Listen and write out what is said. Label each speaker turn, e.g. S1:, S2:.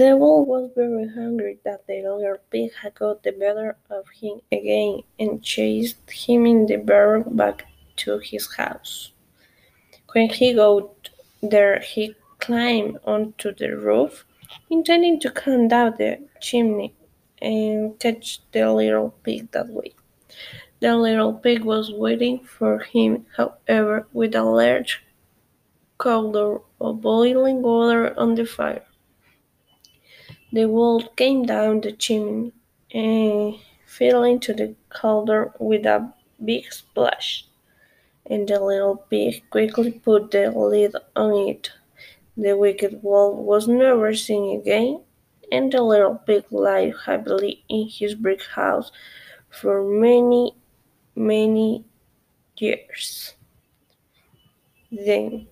S1: The wolf was very angry that the little pig had got the better of him again, and chased him in the barrow back to his house. When he got there he climbed onto the roof, intending to come down the chimney and catch the little pig that way. The little pig was waiting for him, however, with a large cauldron of boiling water on the fire. The wolf came down the chimney and fell into the cauldron with a big splash, and the little pig quickly put the lid on it. The wicked wolf was never seen again, and the little pig lived happily in his brick house for many, many years. Then